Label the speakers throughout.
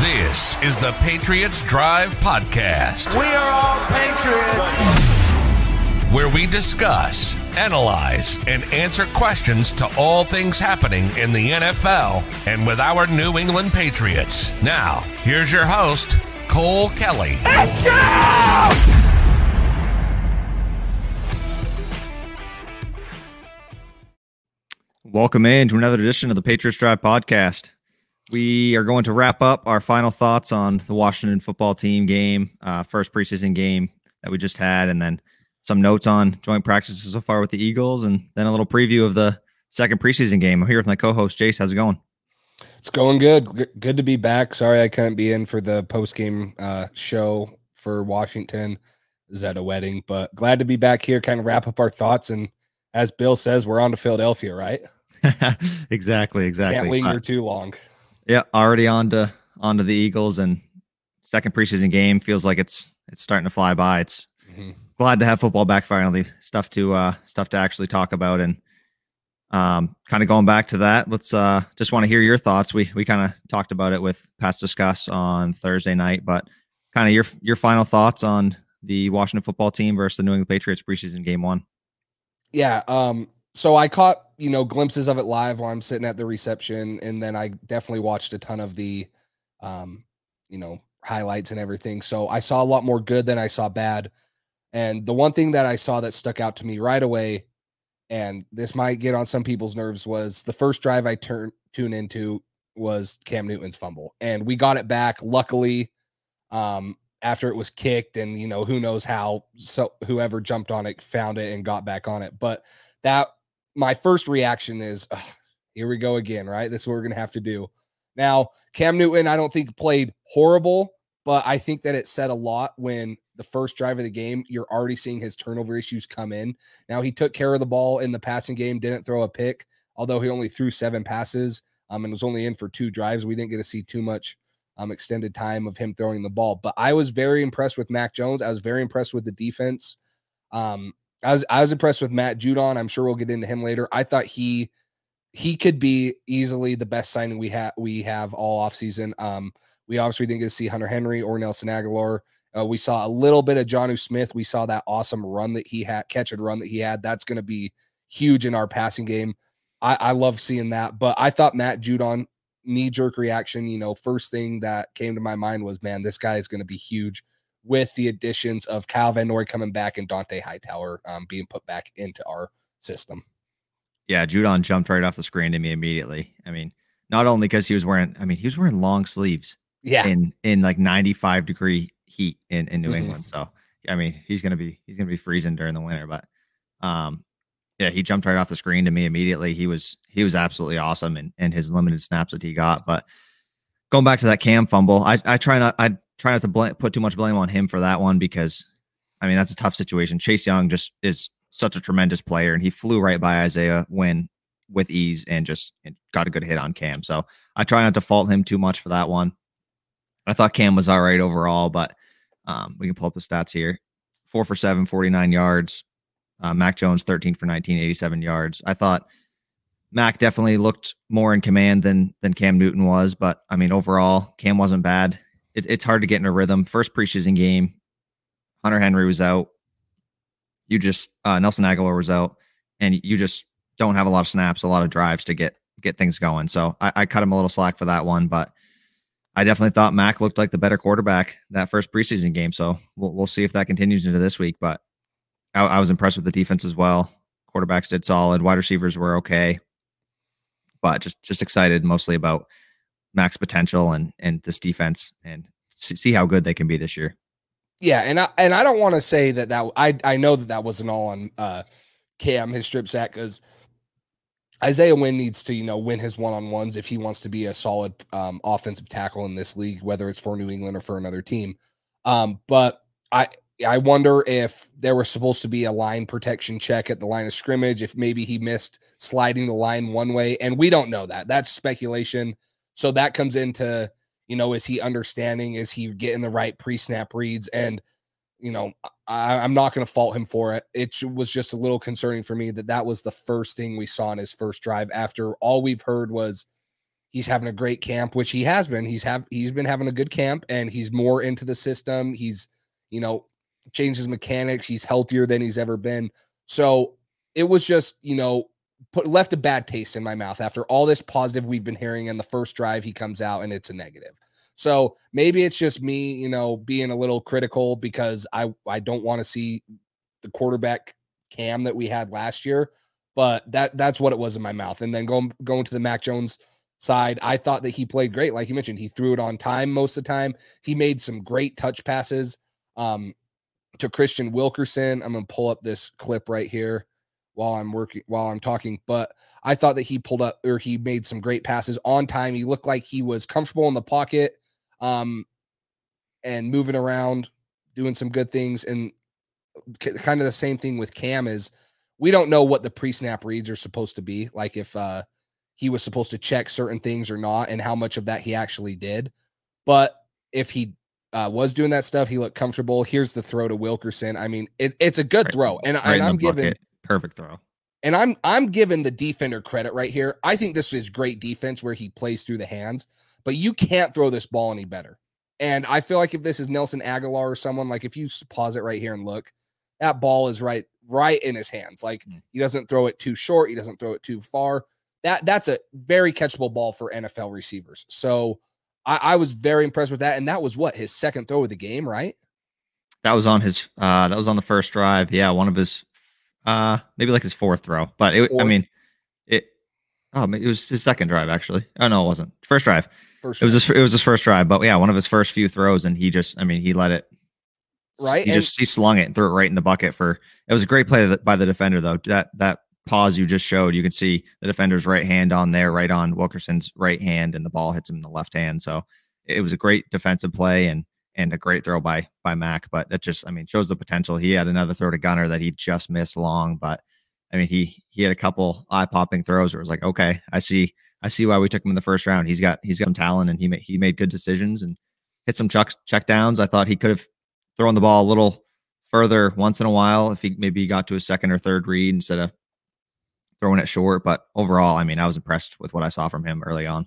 Speaker 1: This is the Patriots Drive Podcast.
Speaker 2: We are all Patriots.
Speaker 1: Where we discuss, analyze, and answer questions to all things happening in the NFL and with our New England Patriots. Now, here's your host, Cole Kelly.
Speaker 3: Welcome in to another edition of the Patriots Drive podcast. We are going to wrap up our final thoughts on the Washington football team game, uh, first preseason game that we just had, and then some notes on joint practices so far with the Eagles, and then a little preview of the second preseason game. I'm here with my co-host Jace. How's it going?
Speaker 4: It's going good. Good to be back. Sorry I couldn't be in for the post game uh, show for Washington. Is at a wedding, but glad to be back here. Kind of wrap up our thoughts, and as Bill says, we're on to Philadelphia, right?
Speaker 3: exactly, exactly.
Speaker 4: Can't linger
Speaker 3: Uh,
Speaker 4: too long.
Speaker 3: Yeah, already on to on to the Eagles, and second preseason game feels like it's it's starting to fly by. It's
Speaker 4: Mhm.
Speaker 3: glad to have football back finally. Stuff to uh stuff to actually talk about and um kind of going back to that. Let's uh just want to hear your thoughts. We we kind of talked about it with Pat's discuss on Thursday night, but kind of your your final thoughts on the Washington football team versus the New England Patriots preseason game one.
Speaker 4: Yeah. Um. So I caught you know glimpses of it live while I'm sitting at the reception, and then I definitely watched a ton of the, um, you know, highlights and everything. So I saw a lot more good than I saw bad. And the one thing that I saw that stuck out to me right away, and this might get on some people's nerves, was the first drive I turned tune into was Cam Newton's fumble, and we got it back. Luckily, um, after it was kicked, and you know who knows how, so whoever jumped on it found it and got back on it. But that my first reaction is, here we go again, right? This is what we're gonna have to do. Now, Cam Newton, I don't think played horrible, but I think that it said a lot when the first drive of the game, you're already seeing his turnover issues come in. Now he took care of the ball in the passing game, didn't throw a pick, although he only threw seven passes um, and was only in for two drives. We didn't get to see too much um, extended time of him throwing the ball. But I was very impressed with Mac Jones. I was very impressed with the defense. Um, I was I was impressed with Matt Judon. I'm sure we'll get into him later. I thought he he could be easily the best signing we have we have all offseason. Um, we obviously didn't get to see Hunter Henry or Nelson Agholor. Uh, we saw a little bit of Jonnu Smith. We saw that awesome run that he had, catch and run that he had. That's going to be huge in our passing game. I, I love seeing that. But I thought Matt Judon knee jerk reaction. You know, first thing that came to my mind was, man, this guy is going to be huge with the additions of Kyle Van Noy coming back and Dont'a Hightower um, being put back into our system.
Speaker 3: Yeah, Judon jumped right off the screen to me immediately. I mean, not only because he was wearing, I mean, he was wearing long sleeves.
Speaker 4: Yeah.
Speaker 3: in in like 95 degree heat in in New
Speaker 4: Mhm.
Speaker 3: England. So I mean, he's gonna be he's gonna be freezing during the winter. But um, yeah, he jumped right off the screen to me immediately. He was he was absolutely awesome and in his limited snaps that he got. But going back to that cam fumble, I I try not I try not to bl- put too much blame on him for that one because I mean that's a tough situation. Chase Young just is such a tremendous player, and he flew right by Isaiah Wynn with ease and just and got a good hit on Cam. So I try not to fault him too much for that one. I thought Cam was all right overall, but um, we can pull up the stats here. Four for seven, 49 yards. Uh, Mac Jones, 13 for 19, 87 yards. I thought Mac definitely looked more in command than than Cam Newton was, but I mean, overall, Cam wasn't bad. It, it's hard to get in a rhythm. First preseason game, Hunter Henry was out. You just uh, Nelson Agholor was out, and you just don't have a lot of snaps, a lot of drives to get get things going. So I, I cut him a little slack for that one, but I definitely thought Mac looked like the better quarterback that first preseason game. So we'll we'll see if that continues into this week. But I, I was impressed with the defense as well. Quarterbacks did solid. Wide receivers were okay, but just just excited mostly about Mac's potential and and this defense and see, see how good they can be this year.
Speaker 4: Yeah, and I and I don't want to say that that I I know that that wasn't all on uh Cam his strip sack because Isaiah Wynn needs to you know win his one on ones if he wants to be a solid um, offensive tackle in this league, whether it's for New England or for another team. Um, but I I wonder if there was supposed to be a line protection check at the line of scrimmage, if maybe he missed sliding the line one way, and we don't know that. That's speculation. So that comes into you know, is he understanding? Is he getting the right pre-snap reads? And you know, I, I'm not going to fault him for it. It was just a little concerning for me that that was the first thing we saw in his first drive. After all we've heard was he's having a great camp, which he has been. He's have he's been having a good camp and he's more into the system. He's, you know, changed his mechanics. He's healthier than he's ever been. So it was just, you know, put left a bad taste in my mouth after all this positive we've been hearing. In the first drive, he comes out and it's a negative. So maybe it's just me, you know, being a little critical because I I don't want to see the quarterback cam that we had last year, but that that's what it was in my mouth. And then going going to the Mac Jones side, I thought that he played great. Like you mentioned, he threw it on time most of the time. He made some great touch passes um, to Kristian Wilkerson. I'm gonna pull up this clip right here while I'm working while I'm talking, but I thought that he pulled up or he made some great passes on time. He looked like he was comfortable in the pocket um and moving around, doing some good things and kind of the same thing with Cam is we don't know what the pre-snap reads are supposed to be, like if uh he was supposed to check certain things or not and how much of that he actually did. But if he uh, was doing that stuff. He looked comfortable. Here's the throw to Wilkerson. I mean, it, it's a good
Speaker 3: Right.
Speaker 4: throw, and,
Speaker 3: Right
Speaker 4: and I'm giving.
Speaker 3: Perfect throw.
Speaker 4: and I'm I'm giving the defender credit right here. I think this is great defense where he plays through the hands, but you can't throw this ball any better. And I feel like if this is Nelson Agholor or someone, like if you pause it right here and look, that ball is right right in his hands. Like
Speaker 3: Mm.
Speaker 4: he doesn't throw it too short, he doesn't throw it too far. That that's a very catchable ball for NFL receivers. So I, I was very impressed with that. And that was what his second throw of the game, right?
Speaker 3: That was on his. uh That was on the first drive. Yeah, one of his. Uh Maybe like his fourth throw, but it. I mean, it. Oh, it was his second drive actually. Oh no, it wasn't first drive.
Speaker 4: First
Speaker 3: It was his. It was his first drive, but yeah, one of his first few throws, and he just. I mean, he let it.
Speaker 4: Right,
Speaker 3: He
Speaker 4: and-
Speaker 3: just he slung it and threw it right in the bucket for. It was a great play by the defender though. That that pause you just showed, you can see the defender's right hand on there, right on Wilkerson's right hand, and the ball hits him in the left hand. So it was a great defensive play and and a great throw by by Mac. But that just, I mean, shows the potential. He had another throw to Gunner that he just missed long, but I mean, he he had a couple eye popping throws where it was like, okay, I see, I see why we took him in the first round. He's got he's got some talent and he made he made good decisions and hit some chuck check downs. I thought he could have thrown the ball a little further once in a while if he maybe got to a second or third read instead of throwing it short. But overall, I mean, I was impressed with what I saw from him early on.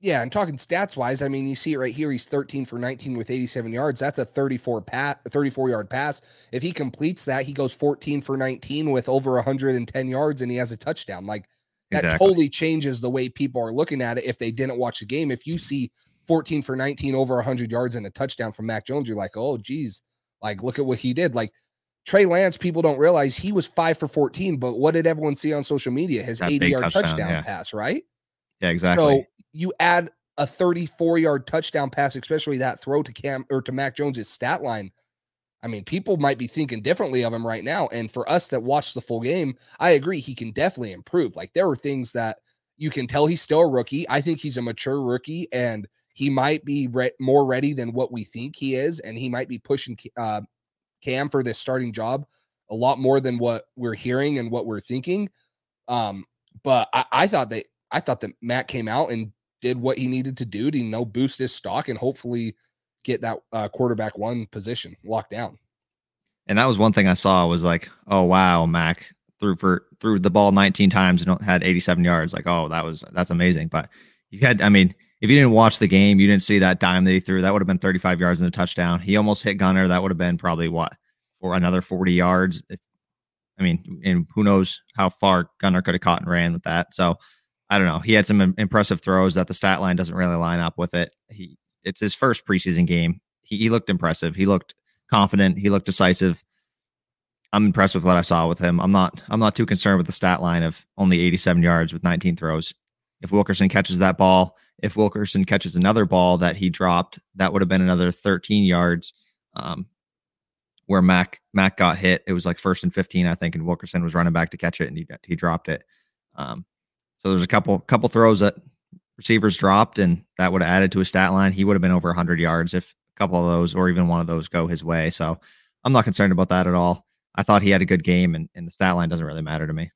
Speaker 4: Yeah, and talking stats wise, I mean, you see it right here. He's 13 for 19 with 87 yards. That's a 34 pat, 34 yard pass. If he completes that, he goes 14 for 19 with over 110 yards, and he has a touchdown. Like that
Speaker 3: Exactly.
Speaker 4: totally changes the way people are looking at it. If they didn't watch the game, if you see 14 for 19 over 100 yards and a touchdown from Mac Jones, you're like, oh, geez, like look at what he did. Like Trey Lance, people don't realize he was five for 14, but what did everyone see on social media? His
Speaker 3: That
Speaker 4: 80 yard
Speaker 3: touchdown,
Speaker 4: touchdown,
Speaker 3: yeah.
Speaker 4: pass, right?
Speaker 3: Yeah, exactly.
Speaker 4: So you add a 34 yard touchdown pass, especially that throw to Cam or to Mac Jones's stat line. I mean, people might be thinking differently of him right now. And for us that watched the full game, I agree he can definitely improve. Like there were things that you can tell he's still a rookie. I think he's a mature rookie and he might be re- more ready than what we think he is. And he might be pushing uh, Cam for this starting job a lot more than what we're hearing and what we're thinking. Um, but I, I thought that I thought that Matt came out and did what he needed to do to you know boost his stock and hopefully get that uh, quarterback one position locked down.
Speaker 3: And that was one thing I saw was like, oh wow, Mac threw for threw the ball 19 times and had 87 yards. Like, oh, that was that's amazing. But you had, I mean, if you didn't watch the game, you didn't see that dime that he threw. That would have been 35 yards and a touchdown. He almost hit Gunner. That would have been probably what for another 40 yards. If, I mean, and who knows how far Gunner could have caught and ran with that. So I don't know. He had some impressive throws that the stat line doesn't really line up with it. He it's his first preseason game. He, he looked impressive. He looked confident. He looked decisive. I'm impressed with what I saw with him. I'm not I'm not too concerned with the stat line of only 87 yards with 19 throws. If Wilkerson catches that ball, if Wilkerson catches another ball that he dropped, that would have been another 13 yards. Um, where Mac Mac got hit, it was like first and 15, I think, and Wilkerson was running back to catch it, and he he dropped it. Um, so there's a couple couple throws that receivers dropped, and that would have added to his stat line. He would have been over 100 yards if a couple of those or even one of those go his way. So I'm not concerned about that at all. I thought he had a good game, and, and the stat line doesn't really matter to me.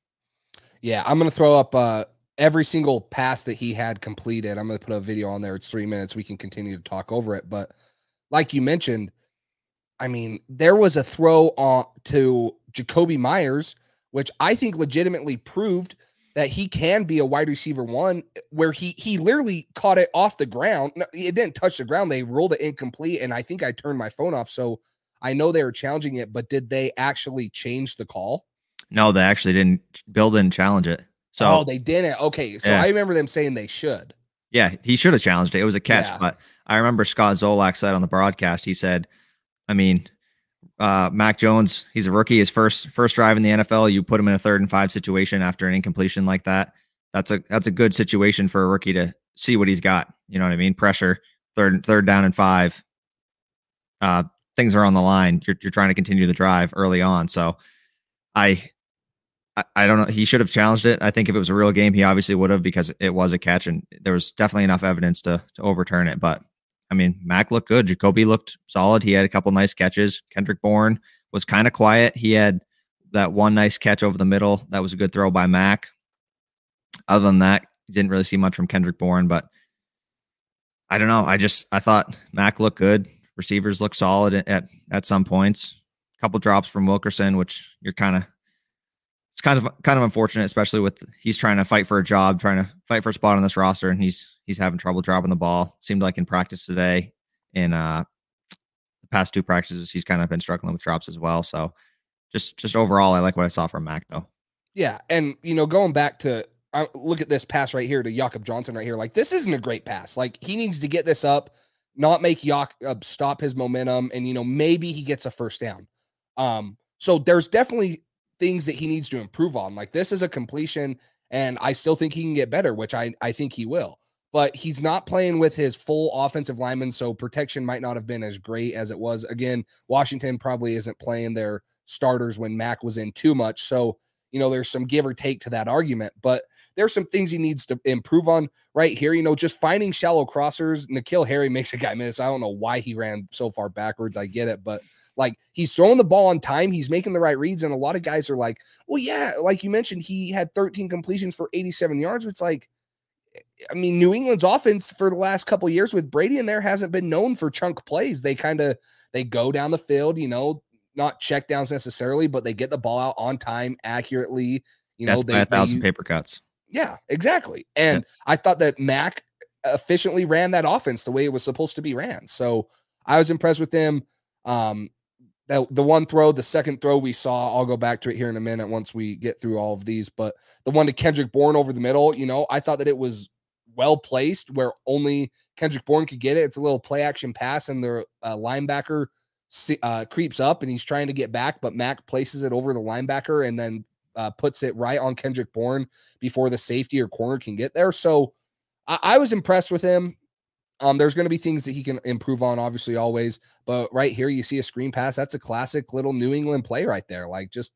Speaker 4: Yeah, I'm gonna throw up uh, every single pass that he had completed. I'm gonna put a video on there. It's three minutes. We can continue to talk over it. But like you mentioned, I mean, there was a throw on to Jakobi Meyers, which I think legitimately proved that he can be a wide receiver one eh, where he he literally caught it off the ground. it didn't touch the ground. They rolled it incomplete. And I think I turned my phone off. So I know they were challenging it, but did they actually change the call?
Speaker 3: No, they actually didn't. Bill didn't challenge it. So
Speaker 4: oh, they didn't. Okay, so yeah. I remember them saying they should.
Speaker 3: Yeah, he should have challenged it. It was a catch, yeah. but I remember Scott Zolak said on the broadcast. He said, "I mean, uh, Mac Jones, he's a rookie. His first first drive in the NFL, you put him in a third and five situation after an incompletion like that. That's a that's a good situation for a rookie to see what he's got. You know what I mean? Pressure, third third down and five. Uh, things are on the line. You're you're trying to continue the drive early on. So, I I, don't know. He should have challenged it. I think if it was a real game, he obviously would have because it was a catch and there was definitely enough evidence to to overturn it. But I mean, Mac looked good. Jakobi looked solid. He had a couple nice catches. Kendrick Bourne was kind of quiet. He had that one nice catch over the middle. That was a good throw by Mac. Other than that, didn't really see much from Kendrick Bourne, but I don't know. I just I thought Mac looked good. Receivers looked solid at at some points. A couple drops from Wilkerson, which you're kind of it's kind of kind of unfortunate, especially with he's trying to fight for a job, trying to fight for a spot on this roster, and he's he's having trouble dropping the ball. Seemed like in practice today, in uh, the past two practices, he's kind of been struggling with drops as well. So, just just overall, I like what I saw from Mac though.
Speaker 4: Yeah, and you know, going back to uh, look at this pass right here to Jakob Johnson right here, like this isn't a great pass. Like he needs to get this up, not make Jakob stop his momentum, and you know maybe he gets a first down. Um, so there's definitely things that he needs to improve on. Like this is a completion, and I still think he can get better, which I, I think he will. But he's not playing with his full offensive lineman, so protection might not have been as great as it was. Again, Washington probably isn't playing their starters when Mac was in too much. So, you know, there's some give or take to that argument, but there's some things he needs to improve on right here. You know, just finding shallow crossers. N'Keal Harry makes a guy miss. I don't know why he ran so far backwards. I get it, but like he's throwing the ball on time, he's making the right reads, and a lot of guys are like, "Well, yeah, like you mentioned, he had 13 completions for 87 yards." It's like, I mean, New England's offense for the last couple years with Brady in there hasn't been known for chunk plays. They kind of they go down the field, you know, not check downs necessarily, but they get the ball out on time accurately. You know,
Speaker 3: they, a thousand they, paper cuts.
Speaker 4: Yeah, exactly. And yeah. I thought that Mac efficiently ran that offense the way it was supposed to be ran. So I was impressed with him. Um, that the one throw, the second throw we saw, I'll go back to it here in a minute once we get through all of these. But the one to Kendrick Bourne over the middle, you know, I thought that it was well placed where only Kendrick Bourne could get it. It's a little play action pass, and the uh, linebacker uh, creeps up and he's trying to get back, but Mac places it over the linebacker and then uh, puts it right on Kendrick Bourne before the safety or corner can get there. So I, I was impressed with him. Um, there's going to be things that he can improve on, obviously, always. But right here, you see a screen pass. That's a classic little New England play right there. Like, just,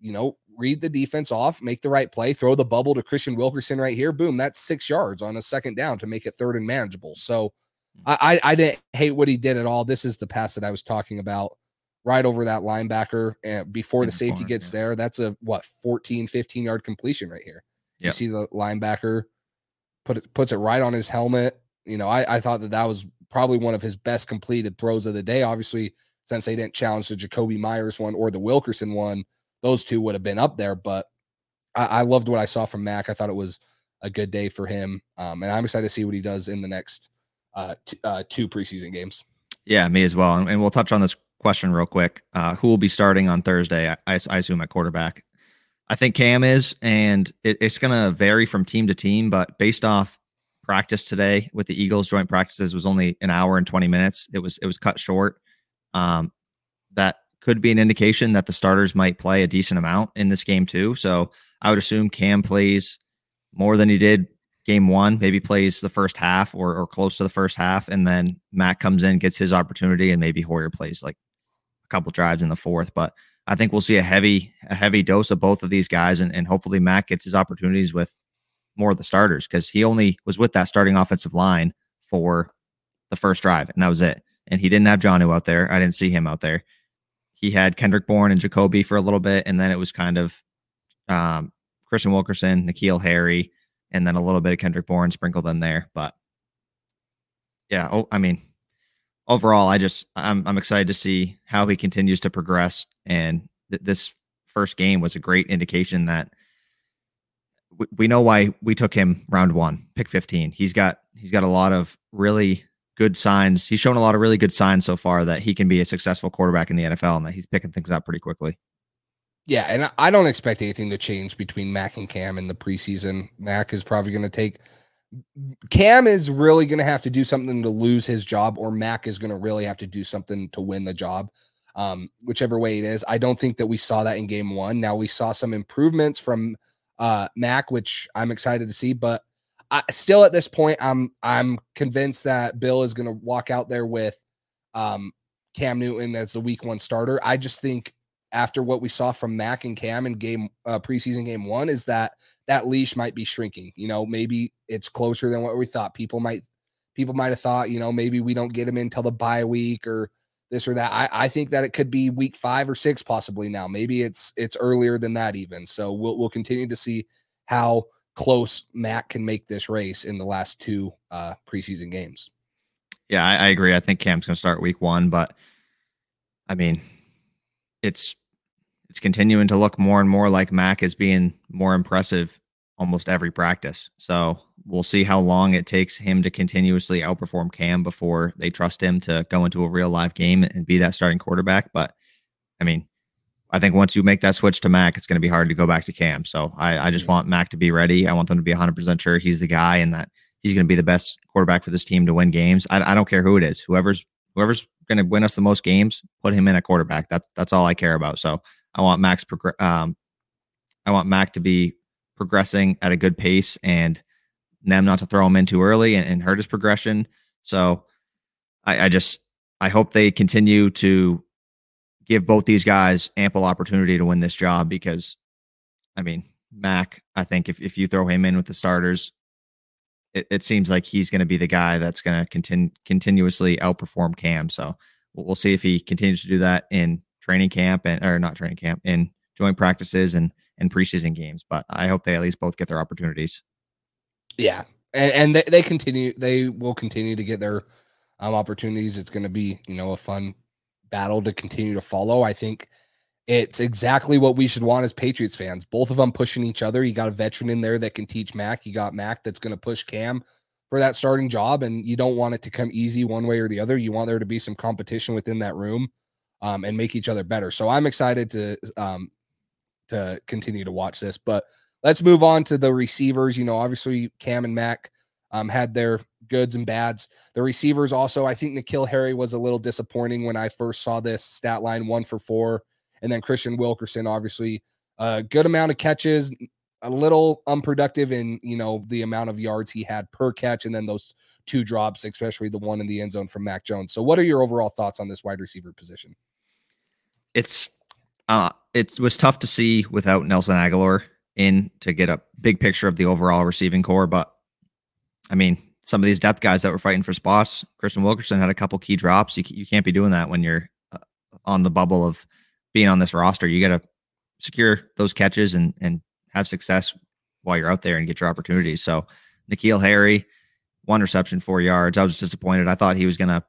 Speaker 4: you know, read the defense off, make the right play, throw the bubble to Kristian Wilkerson right here. Boom, that's six yards on a second down to make it third and manageable. So hmm. I, I, I didn't hate what he did at all. This is the pass that I was talking about right over that linebacker and before the safety gets there. That's a what 14, 15 yard completion right here. Yep. You see the linebacker put it puts it right on his helmet you know, I, I thought that that was probably one of his best completed throws of the day. Obviously, since they didn't challenge the Jakobi Meyers one or the Wilkerson one, those two would have been up there. But I, I loved what I saw from Mac. I thought it was a good day for him, um, and I'm excited to see what he does in the next uh, t- uh, two preseason games.
Speaker 3: Yeah, me as well. And, and we'll touch on this question real quick. Uh, who will be starting on Thursday? I, I, I assume at quarterback. I think Cam is, and it, it's going to vary from team to team. But based off practice today with the Eagles joint practices was only an hour and 20 minutes. It was it was cut short. Um, that could be an indication that the starters might play a decent amount in this game too. So I would assume Cam plays more than he did game one, maybe plays the first half or, or close to the first half, and then Matt comes in, gets his opportunity, and maybe Hoyer plays like a couple drives in the fourth. But I think we'll see a heavy a heavy dose of both of these guys, and, and hopefully Matt gets his opportunities with more of the starters because he only was with that starting offensive line for the first drive, and that was it. And he didn't have Jonnu out there. I didn't see him out there. He had Kendrick Bourne and Jakobi for a little bit, and then it was kind of um, Kristian Wilkerson, N'Keal Harry, and then a little bit of Kendrick Bourne sprinkled in there. But yeah, oh, I mean, overall, I just I'm I'm excited to see how he continues to progress, and th- this first game was a great indication that we, know why we took him round one, pick 15. He's got he's got a lot of really good signs. He's shown a lot of really good signs so far that he can be a successful quarterback in the NFL and that he's picking things up pretty quickly.
Speaker 4: Yeah, and I don't expect anything to change between Mac and Cam in the preseason. Mac is probably going to take Cam is really going to have to do something to lose his job, or Mac is going to really have to do something to win the job. Um, whichever way it is, I don't think that we saw that in game one. Now we saw some improvements from uh, Mac, which I'm excited to see. But I, still, at this point, I'm I'm convinced that Bill is going to walk out there with um, Cam Newton as the Week One starter. I just think after what we saw from Mac and Cam in game uh, preseason game one is that that leash might be shrinking. You know, maybe it's closer than what we thought. People might people might have thought, you know, maybe we don't get him until the bye week or this or that. I, I think that it could be week five or six possibly now. Maybe it's it's earlier than that even. So we'll we'll continue to see how close Mac can make this race in the last two uh preseason games.
Speaker 3: Yeah, I, I agree. I think Cam's gonna start week one, but I mean, it's it's continuing to look more and more like Mac is being more impressive almost every practice. So we'll see how long it takes him to continuously outperform Cam before they trust him to go into a real live game and be that starting quarterback. But I mean, I think once you make that switch to Mac, it's going to be hard to go back to Cam. So I, I just want Mac to be ready. I want them to be 100% sure he's the guy and that he's going to be the best quarterback for this team to win games. I, I don't care who it is. Whoever's whoever's going to win us the most games, put him in a quarterback. That's that's all I care about. So I want Max. Um, I want Mac to be progressing at a good pace and them not to throw him in too early and, and hurt his progression. So I, I just I hope they continue to give both these guys ample opportunity to win this job because I mean Mac, I think if, if you throw him in with the starters, it, it seems like he's going to be the guy that's going to continue continuously outperform Cam. So we'll, we'll see if he continues to do that in training camp and or not training camp in joint practices and and preseason games. But I hope they at least both get their opportunities.
Speaker 4: Yeah, and, and they, they continue. They will continue to get their um, opportunities. It's going to be you know a fun battle to continue to follow. I think it's exactly what we should want as Patriots fans. Both of them pushing each other. You got a veteran in there that can teach Mac. You got Mac that's going to push Cam for that starting job, and you don't want it to come easy one way or the other. You want there to be some competition within that room um, and make each other better. So I'm excited to um, to continue to watch this. But let's move on to the receivers. You know, obviously Cam and Mac um, had their goods and bads. The receivers also, I think N'Keal Harry was a little disappointing when I first saw this stat line one for four. And then Kristian Wilkerson, obviously, a good amount of catches, a little unproductive in, you know, the amount of yards he had per catch. And then those two drops, especially the one in the end zone from Mac Jones. So, what are your overall thoughts on this wide receiver position?
Speaker 3: It's uh, it was tough to see without Nelson Agholor in to get a big picture of the overall receiving core. But I mean, some of these depth guys that were fighting for spots, Kristian Wilkerson had a couple key drops. You, you can't be doing that when you're uh, on the bubble of being on this roster. You got to secure those catches and and have success while you're out there and get your opportunities. So N'Keal Harry, one reception, four yards. I was disappointed. I thought he was going to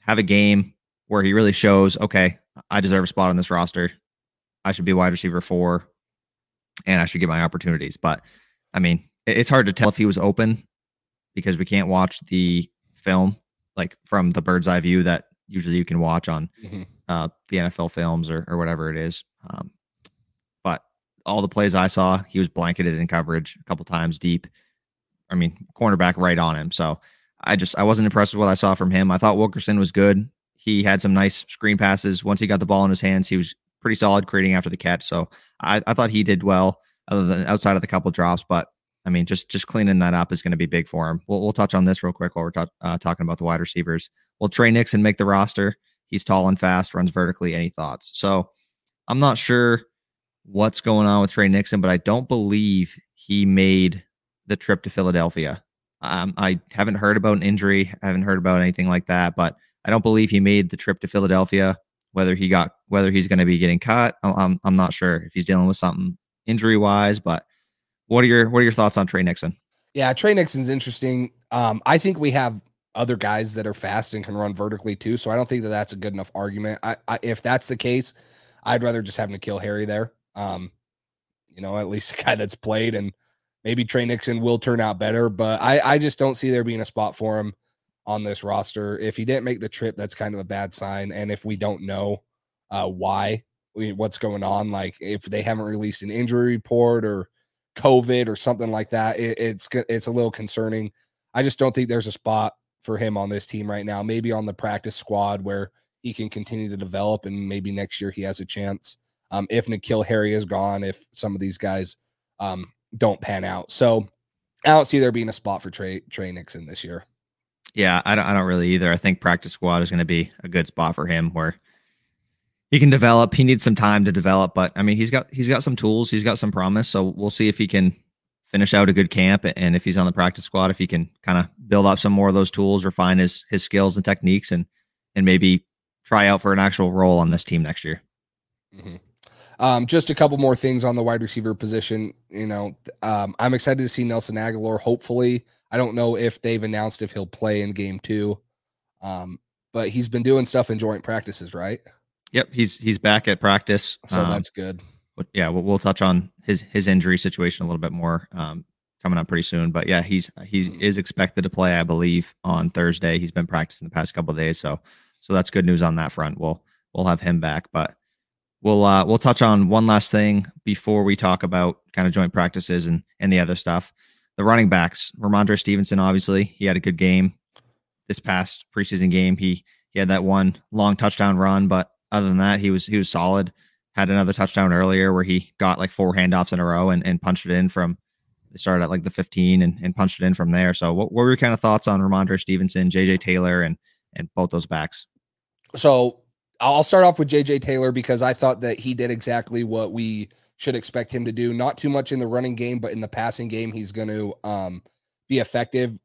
Speaker 3: have a game where he really shows, okay, I deserve a spot on this roster. I should be wide receiver four and I should get my opportunities. But I mean, it's hard to tell if he was open because we can't watch the film like from the bird's eye view that usually you can watch on mm-hmm. uh, the NFL films or, or whatever it is. Um, but all the plays I saw, he was blanketed in coverage a couple times deep. I mean, cornerback right on him. So I just I wasn't impressed with what I saw from him. I thought Wilkerson was good. He had some nice screen passes. Once he got the ball in his hands, he was pretty solid creating after the catch. So I, I thought he did well, other than outside of the couple drops. But I mean, just just cleaning that up is going to be big for him. We'll, we'll touch on this real quick while we're ta- uh, talking about the wide receivers. Will Tre Nixon make the roster? He's tall and fast, runs vertically. Any thoughts? So I'm not sure what's going on with Tre Nixon, but I don't believe he made the trip to Philadelphia. Um, I haven't heard about an injury. I haven't heard about anything like that, but I don't believe he made the trip to Philadelphia. Whether he got whether he's going to be getting cut, I'm I'm not sure if he's dealing with something injury wise. But what are your what are your thoughts on Tre Nixon?
Speaker 4: Yeah, Tre Nixon's interesting. Um, I think we have other guys that are fast and can run vertically too. So I don't think that that's a good enough argument. I, I if that's the case, I'd rather just have N'Keal Harry there. Um, you know, at least a guy that's played and maybe Tre Nixon will turn out better, but I, I just don't see there being a spot for him on this roster. If he didn't make the trip, that's kind of a bad sign. And if we don't know uh, why, what's going on, like if they haven't released an injury report or COVID or something like that, it, it's it's a little concerning. I just don't think there's a spot for him on this team right now. Maybe on the practice squad where he can continue to develop, and maybe next year he has a chance. Um, if N'Keal Harry is gone, if some of these guys um, don't pan out, so I don't see there being a spot for Tre Tre Nixon this year.
Speaker 3: Yeah, I don't. I don't really either. I think practice squad is going to be a good spot for him where he can develop. He needs some time to develop, but I mean, he's got he's got some tools. He's got some promise. So we'll see if he can finish out a good camp and if he's on the practice squad, if he can kind of build up some more of those tools, refine his his skills and techniques, and and maybe try out for an actual role on this team next year.
Speaker 4: Mm-hmm. Um, just a couple more things on the wide receiver position. You know, um, I'm excited to see Nelson Agholor. Hopefully, I don't know if they've announced if he'll play in game two, um, but he's been doing stuff in joint practices, right?
Speaker 3: Yep, he's he's back at practice,
Speaker 4: so um, that's good.
Speaker 3: But yeah, we'll, we'll, touch on his his injury situation a little bit more um, coming up pretty soon. But yeah, he's he mm-hmm. is expected to play, I believe, on Thursday. He's been practicing the past couple days, so so that's good news on that front. We'll we'll have him back, but we'll uh, we'll touch on one last thing before we talk about kind of joint practices and and the other stuff. The running backs, Rhamondre Stevenson, obviously he had a good game this past preseason game. He he had that one long touchdown run, but other than that, he was he was solid. Had another touchdown earlier where he got like four handoffs in a row and, and punched it in from they started at like the 15 and, and punched it in from there. So what, what were your kind of thoughts on Rhamondre Stevenson, JJ Taylor, and and both those backs?
Speaker 4: So I'll start off with JJ Taylor because I thought that he did exactly what we should expect him to do. Not too much in the running game, but in the passing game, he's going to um, be effective,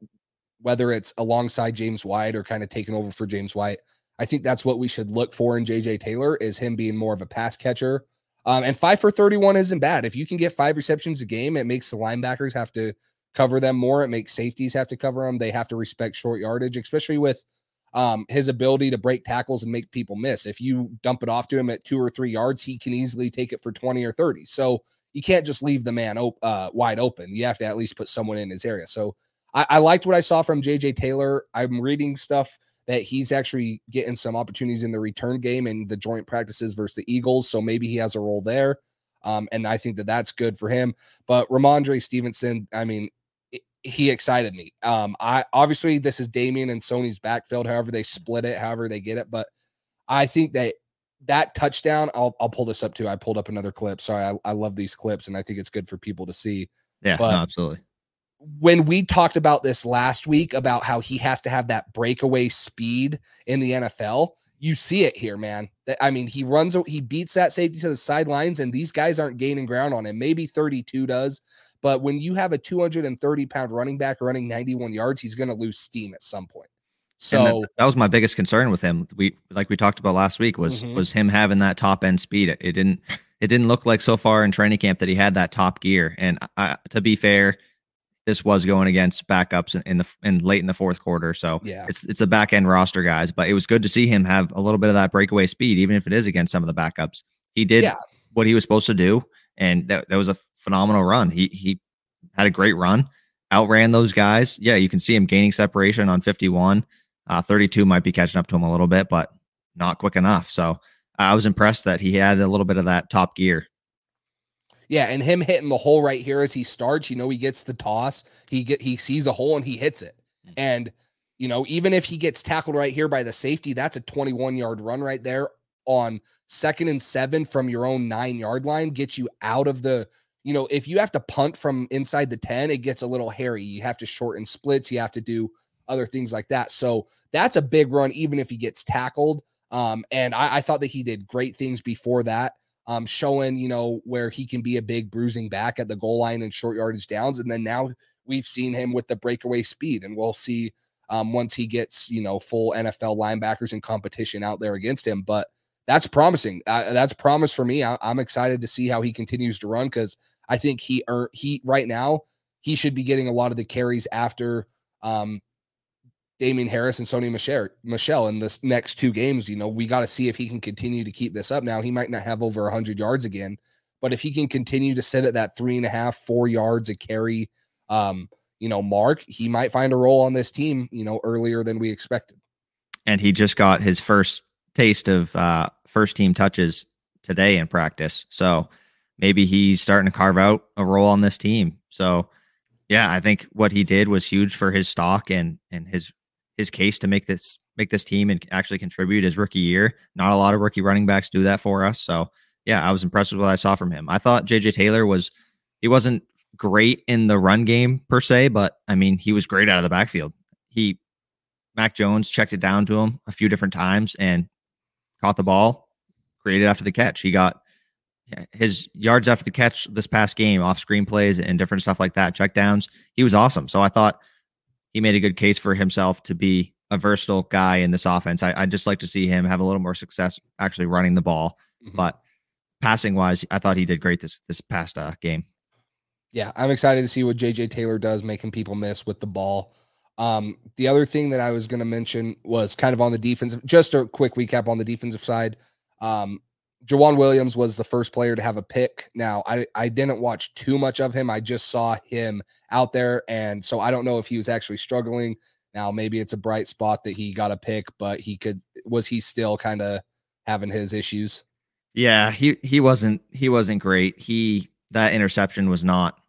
Speaker 4: whether it's alongside James White or kind of taking over for James White. I think that's what we should look for in JJ Taylor is him being more of a pass catcher. Um, and five for 31 isn't bad. If you can get five receptions a game, it makes the linebackers have to cover them more. It makes safeties have to cover them. They have to respect short yardage, especially with um, his ability to break tackles and make people miss. If you dump it off to him at two or three yards, he can easily take it for 20 or 30. So you can't just leave the man op- uh, wide open. You have to at least put someone in his area. So I, I liked what I saw from JJ Taylor. I'm reading stuff that he's actually getting some opportunities in the return game and the joint practices versus the Eagles. So maybe he has a role there. Um, and I think that that's good for him. But Rhamondre Stevenson, I mean, he excited me. Um, I obviously this is Damien and Sony's backfield, however they split it, however they get it. But I think that that touchdown, I'll I'll pull this up too. I pulled up another clip. Sorry, I, I love these clips and I think it's good for people to see.
Speaker 3: Yeah, no, absolutely
Speaker 4: when we talked about this last week about how he has to have that breakaway speed in the NFL, you see it here, man. I mean, he runs, he beats that safety to the sidelines, and these guys aren't gaining ground on him. Maybe 32 does, but when you have a 230 pound running back running 91 yards, he's going to lose steam at some point. So
Speaker 3: that, that, was my biggest concern with him. We like we talked about last week was mm-hmm. was him having that top end speed. It, it, didn't it didn't look like so far in training camp that he had that top gear. And I, to be fair, this was going against backups in the in late in the fourth quarter. So
Speaker 4: yeah,
Speaker 3: it's it's a back end roster guys, but it was good to see him have a little bit of that breakaway speed, even if it is against some of the backups. He did yeah. what he was supposed to do, and that, that was a phenomenal run. He he had a great run, outran those guys. Yeah, you can see him gaining separation on 51. Uh, 32 might be catching up to him a little bit, but not quick enough. So I was impressed that he had a little bit of that top gear.
Speaker 4: Yeah, and him hitting the hole right here as he starts, you know, he gets the toss, he get he sees a hole and he hits it. Mm-hmm. And you know, even if he gets tackled right here by the safety, that's a 21 yard run right there on second and seven from your own nine yard line, gets you out of the, you know, if you have to punt from inside the 10, it gets a little hairy. You have to shorten splits, you have to do other things like that. So that's a big run, even if he gets tackled. Um, and I, I thought that he did great things before that um, showing, you know, where he can be a big bruising back at the goal line and short yardage downs. And then now we've seen him with the breakaway speed, and we'll see um, once he gets, you know, full NFL linebackers and competition out there against him. But that's promising. Uh, that's promise for me. I, am excited to see how he continues to run because I think he earned he right now he should be getting a lot of the carries after um, Damien Harris and Sony Michelle, Michel in this next two games. You know, we got to see if he can continue to keep this up. Now he might not have over 100 yards again, But if he can continue to sit at that three and a half, four yards a carry, um, you know, mark, he might find a role on this team, you know, earlier than we expected.
Speaker 3: And he just got his first taste of uh, first team touches today in practice. So maybe he's starting to carve out a role on this team. So yeah, I think what he did was huge for his stock and and his his case to make this make this team and actually contribute his rookie year. Not a lot of rookie running backs do that for us. So yeah, I was impressed with what I saw from him. I thought JJ Taylor was he wasn't great in the run game per se, but I mean he was great out of the backfield. He Mac Jones checked it down to him a few different times and caught the ball, created after the catch. He got his yards after the catch this past game, off screen plays and different stuff like that, check downs. He was awesome. So I thought he made a good case for himself to be a versatile guy in this offense. I, would just like to see him have a little more success actually running the ball. Mm-hmm. But passing wise, I thought he did great this this past uh, game.
Speaker 4: Yeah, I'm excited to see what JJ Taylor does, making people miss with the ball. Um, the other thing that I was going to mention was kind of on the defensive, just a quick recap on the defensive side. Um, Joejuan Williams was the first player to have a pick. Now, I, I didn't watch too much of him. I just saw him out there. And so I don't know if he was actually struggling. Now, maybe it's a bright spot that he got a pick, but he could, was he still kind of having his issues?
Speaker 3: Yeah, he, he wasn't, he wasn't great. He, that interception was not,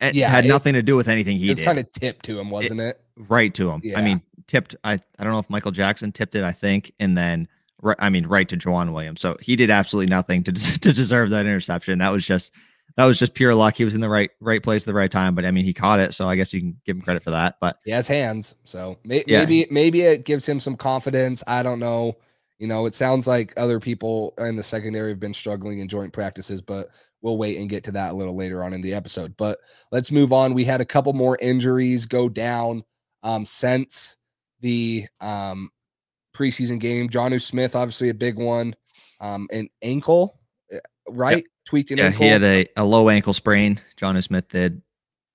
Speaker 3: it yeah, had it, nothing to do with anything he
Speaker 4: it was
Speaker 3: did.
Speaker 4: kind of tipped to him, wasn't it?
Speaker 3: it? Right to him. Yeah. I mean, tipped. I, I don't know if Michael Jackson tipped it, I think. And then right, I mean, right to Joejuan Williams. So he did absolutely nothing to to deserve that interception. That was just that was just pure luck. He was in the right right place at the right time. But I mean, he caught it, so I guess you can give him credit for that. But
Speaker 4: he has hands, so may, yeah. maybe maybe it gives him some confidence. I don't know. You know, it sounds like other people in the secondary have been struggling in joint practices, but we'll wait and get to that a little later on in the episode. But let's move on. We had a couple more injuries go down um, since the um, preseason game. Jonnu Smith, obviously a big one. Um, an ankle, eh, right? Yep. Tweaked an
Speaker 3: yeah,
Speaker 4: ankle.
Speaker 3: he had a, a low ankle sprain. Jonnu Smith did.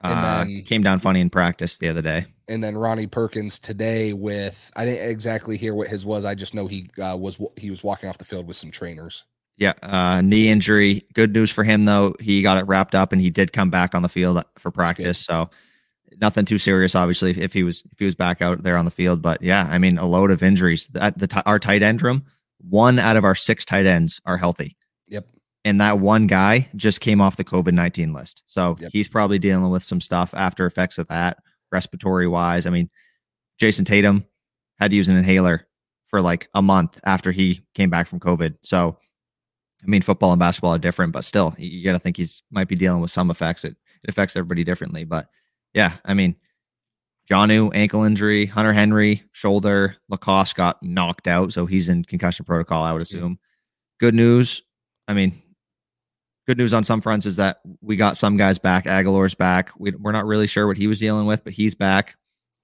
Speaker 3: Uh, then, came down funny in practice the other day.
Speaker 4: And then Ronnie Perkins today with I didn't exactly hear what his was. I just know he uh, was he was walking off the field with some trainers.
Speaker 3: Yeah, uh, knee injury. Good news for him though. He got it wrapped up and he did come back on the field for practice. So nothing too serious, obviously, if he was if he was back out there on the field. But yeah, I mean, a load of injuries. At the our tight end room, one out of our six tight ends are healthy.
Speaker 4: Yep.
Speaker 3: And that one guy just came off the COVID nineteen list, so yep. he's probably dealing with some stuff after effects of that, respiratory wise. I mean, Jayson Tatum had to use an inhaler for like a month after he came back from COVID. So, I mean, football and basketball are different, but still, you got to think he's might be dealing with some effects. It, it affects everybody differently, but yeah, I mean, Jonnu ankle injury, Hunter Henry shoulder, LaCosse got knocked out, so he's in concussion protocol. I would assume. Good news. I mean, good news on some fronts is that we got some guys back. Agholor's back. We, we're not really sure what he was dealing with, but he's back.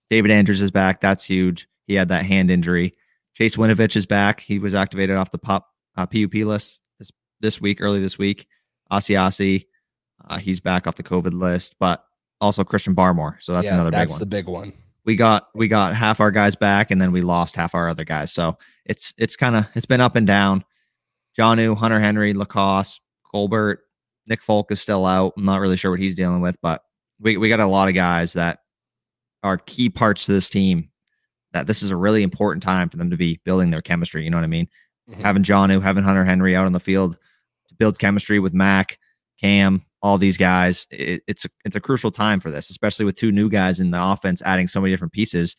Speaker 3: David Andrews is back. That's huge. He had that hand injury. Chase Winovich is back. He was activated off the pop uh, PUP list this week, early this week. Asiasi, uh, he's back off the COVID list, but also Christian Barmore. So that's yeah, another
Speaker 4: that's
Speaker 3: big
Speaker 4: one. That's the big one.
Speaker 3: We got we got half our guys back and then we lost half our other guys. So it's it's kind of it's been up and down. Jonnu, Hunter Henry, LaCosse, Colbert, Nick Folk is still out. I'm not really sure what he's dealing with, but we, we got a lot of guys that are key parts to this team that this is a really important time for them to be building their chemistry. You know what I mean? Mm-hmm. Having Jonnu, having Hunter Henry out on the field build chemistry with Mac, Cam, all these guys. It, it's a, it's a crucial time for this, especially with two new guys in the offense adding so many different pieces.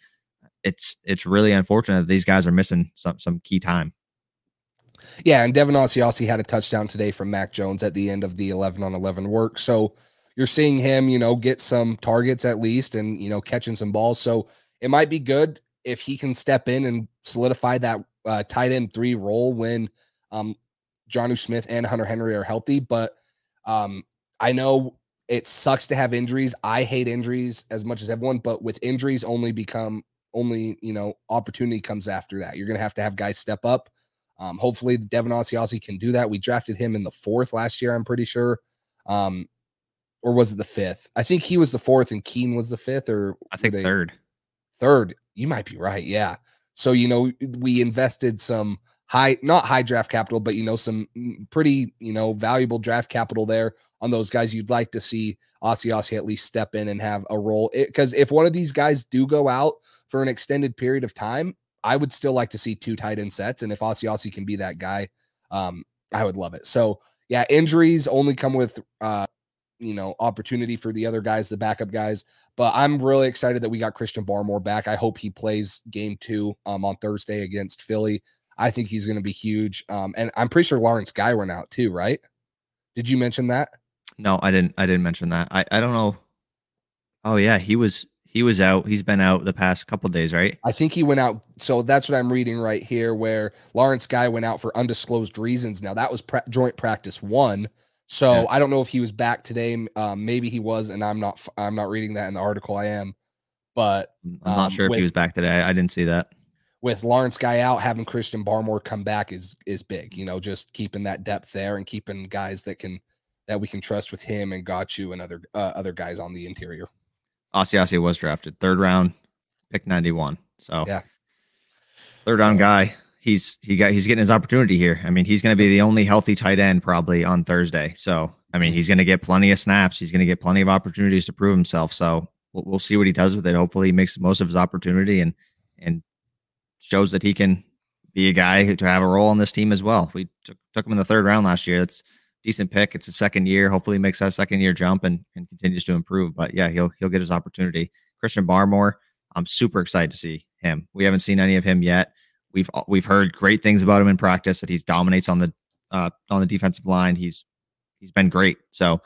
Speaker 3: It's it's really unfortunate that these guys are missing some some key time.
Speaker 4: Yeah, and Devin Asiasi had a touchdown today from Mac Jones at the end of the 11 on 11 work. So you're seeing him, you know, get some targets at least and, you know, catching some balls. So it might be good if he can step in and solidify that uh, tight end three role when um, Jonnu Smith and Hunter Henry are healthy. But um, I know it sucks to have injuries. I hate injuries as much as everyone, but with injuries only become only, you know, opportunity comes after that. You're going to have to have guys step up. Um, hopefully Devin Asiasi can do that. We drafted him in the fourth last year, I'm pretty sure. Um, or was it the fifth? I think he was the fourth and Keene was the fifth, or
Speaker 3: I think third.
Speaker 4: Third. You might be right. Yeah. So, you know, we invested some high, not high draft capital, but you know, some mm, pretty, you know, valuable draft capital there on those guys. You'd like to see Asiasi at least step in and have a role. Because if one of these guys do go out for an extended period of time, I would still like to see two tight end sets. And if Asiasi can be that guy, um, I would love it. So yeah, injuries only come with uh, you know, opportunity for the other guys, the backup guys. But I'm really excited that we got Christian Barmore back. I hope he plays game two um, on Thursday against Philly. I think he's going to be huge. Um, and I'm pretty sure Lawrence Guy went out too, right? Did you mention that?
Speaker 3: No, I didn't. I didn't mention that. I, I don't know. Oh yeah, he was he was out. He's been out the past couple days, right?
Speaker 4: I think he went out. So that's what I'm reading right here, where Lawrence Guy went out for undisclosed reasons. Now that was joint practice one. So yeah. I don't know if he was back today. Um, maybe he was, and I'm not. I'm not reading that in the article. I am, but
Speaker 3: um, I'm not um, sure if with, he was back today. I didn't see that.
Speaker 4: With Lawrence guy out, having Christian Barmore come back is is big. You know, just keeping that depth there and keeping guys that can that we can trust with him and Godchaux and other uh, other guys on the interior.
Speaker 3: Asiasi was drafted third round, pick 91. So
Speaker 4: yeah,
Speaker 3: third round so, guy he's he got he's getting his opportunity here. I mean, he's going to be the only healthy tight end probably on Thursday. So, I mean, he's going to get plenty of snaps. He's going to get plenty of opportunities to prove himself. So, we'll, we'll see what he does with it. Hopefully, he makes the most of his opportunity and and shows that he can be a guy to have a role on this team as well. We took, took him in the third round last year. That's decent pick. It's a second year. Hopefully, he makes that second year jump and, and continues to improve. But yeah, he'll he'll get his opportunity. Christian Barmore, I'm super excited to see him. We haven't seen any of him yet. We've we've heard great things about him in practice that he dominates on the uh, on the defensive line. He's he's been great. So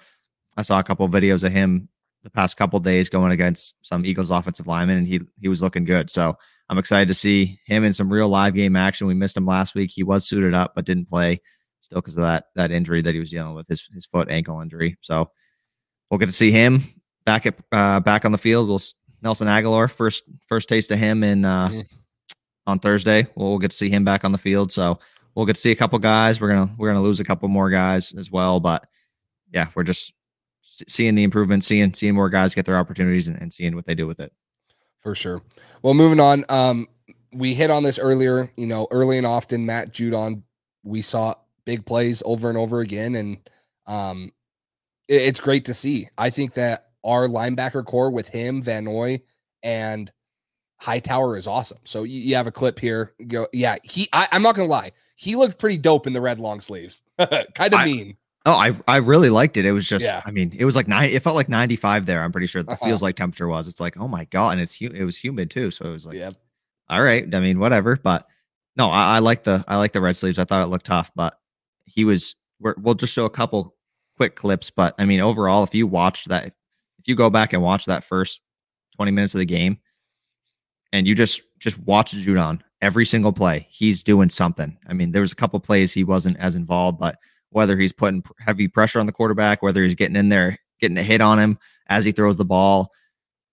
Speaker 3: I saw a couple of videos of him the past couple days going against some Eagles offensive linemen, and he he was looking good. So I'm excited to see him in some real live game action. We missed him last week. He was suited up but didn't play still because of that that injury that he was dealing with his his foot ankle injury. So we'll get to see him back at uh, back on the field. We'll Nelson Agholor first first taste of him in uh, mm-hmm on Thursday. We'll get to see him back on the field. So we'll get to see a couple guys. We're gonna we're gonna lose a couple more guys as well. But yeah, we're just seeing the improvement, seeing seeing more guys get their opportunities and, and seeing what they do with it.
Speaker 4: For sure. Well, moving on. Um, we hit on this earlier. You know, early and often, Matt Judon, we saw big plays over and over again, and um, it, it's great to see. I think that our linebacker corps with him, Van Noy, and Hightower is awesome. So you, you have a clip here. Go, yeah. He, I, am not gonna lie, he looked pretty dope in the red long sleeves. kind of mean.
Speaker 3: Oh, I I really liked it. It was just, yeah. I mean, it was like nine. It felt like 95 there. I'm pretty sure the uh-huh. feels like temperature was. It's like, oh my god, and it's it was humid too. So it was like,
Speaker 4: yep.
Speaker 3: all right. I mean, whatever. But no, I, I like the I like the red sleeves. I thought it looked tough, but he was. we will just show a couple quick clips, but I mean, overall, if you watched that, if you go back and watch that first 20 minutes of the game, and you just just watch Judon every single play. He's doing something. I mean, there was a couple plays he wasn't as involved, but whether he's putting heavy pressure on the quarterback, whether he's getting in there, getting a hit on him as he throws the ball,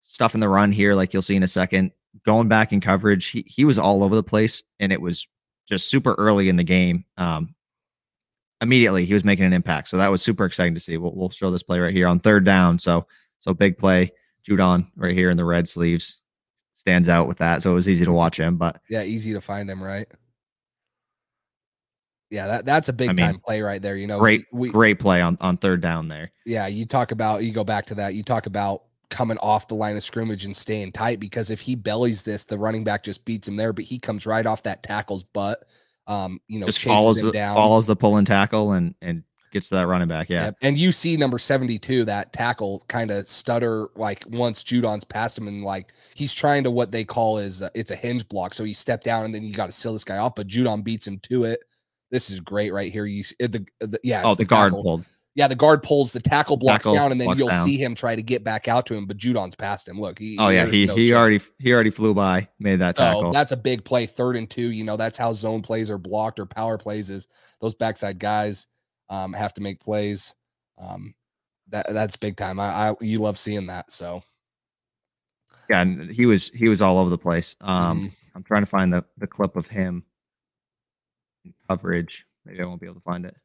Speaker 3: stuff in the run here, like you'll see in a second, going back in coverage, he he was all over the place, and it was just super early in the game. Um, immediately he was making an impact, so that was super exciting to see. We'll, we'll show this play right here on third down. So so big play, Judon right here in the red sleeves stands out with that. So it was easy to watch him. But
Speaker 4: yeah, easy to find him, right? Yeah, that, that's a big I mean, time play right there. You know,
Speaker 3: great, we, great play on, on third down there.
Speaker 4: Yeah, you talk about you go back to that. You talk about coming off the line of scrimmage and staying tight because if he bellies this, the running back just beats him there, but he comes right off that tackle's butt. Um, you know,
Speaker 3: just follows the, down. follows the pull and tackle and and gets to that running back. Yeah. Yep.
Speaker 4: And you see number 72, that tackle kind of stutter like once Judon's passed him and like he's trying to what they call is uh, it's a hinge block. So he stepped down and then you got to seal this guy off, but Judon beats him to it. This is great right here. You the, the yeah.
Speaker 3: Oh, the, the guard tackle. pulled.
Speaker 4: Yeah, the guard pulls the tackle blocks tackle down, and then you'll down. see him try to get back out to him, but Judon's past him. Look,
Speaker 3: he, oh yeah, he no he chance. already he already flew by, made that tackle.
Speaker 4: So that's a big play, third and two. You know that's how zone plays are blocked or power plays is those backside guys um, have to make plays. Um, that that's big time. I, I you love seeing that. So
Speaker 3: yeah, and he was he was all over the place. Um, mm-hmm. I'm trying to find the the clip of him coverage. Maybe I won't be able to find it.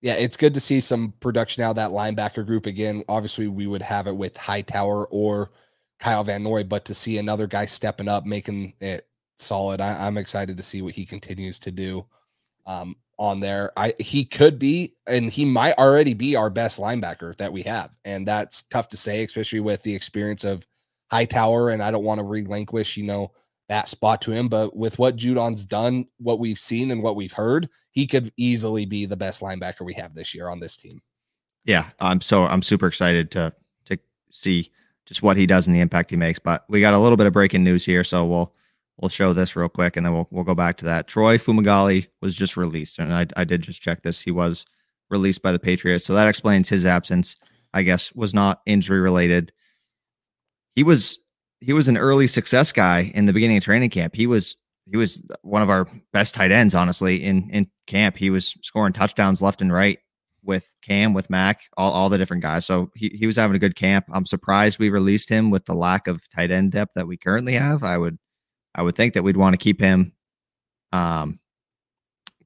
Speaker 4: Yeah, it's good to see some production out of that linebacker group again. Obviously, we would have it with Hightower or Kyle Van Noy, but to see another guy stepping up, making it solid, I, am excited to see what he continues to do um, on there. I he could be, and he might already be our best linebacker that we have, and that's tough to say, especially with the experience of Hightower. And I don't want to relinquish, you know, that spot to him. But with what Judon's done, what we've seen and what we've heard, he could easily be the best linebacker we have this year on this team.
Speaker 3: Yeah, I'm so I'm super excited to to see just what he does and the impact he makes. But we got a little bit of breaking news here, so we'll we'll show this real quick and then we'll we'll go back to that. Troy Fumagalli was just released, and I I did just check this. He was released by the Patriots, so that explains his absence. I guess was not injury related. He was he was an early success guy in the beginning of training camp. He was he was one of our best tight ends, honestly, in in camp. He was scoring touchdowns left and right with Cam, with Mac, all, all the different guys. So he, he was having a good camp. I'm surprised we released him with the lack of tight end depth that we currently have. I would I would think that we'd want to keep him um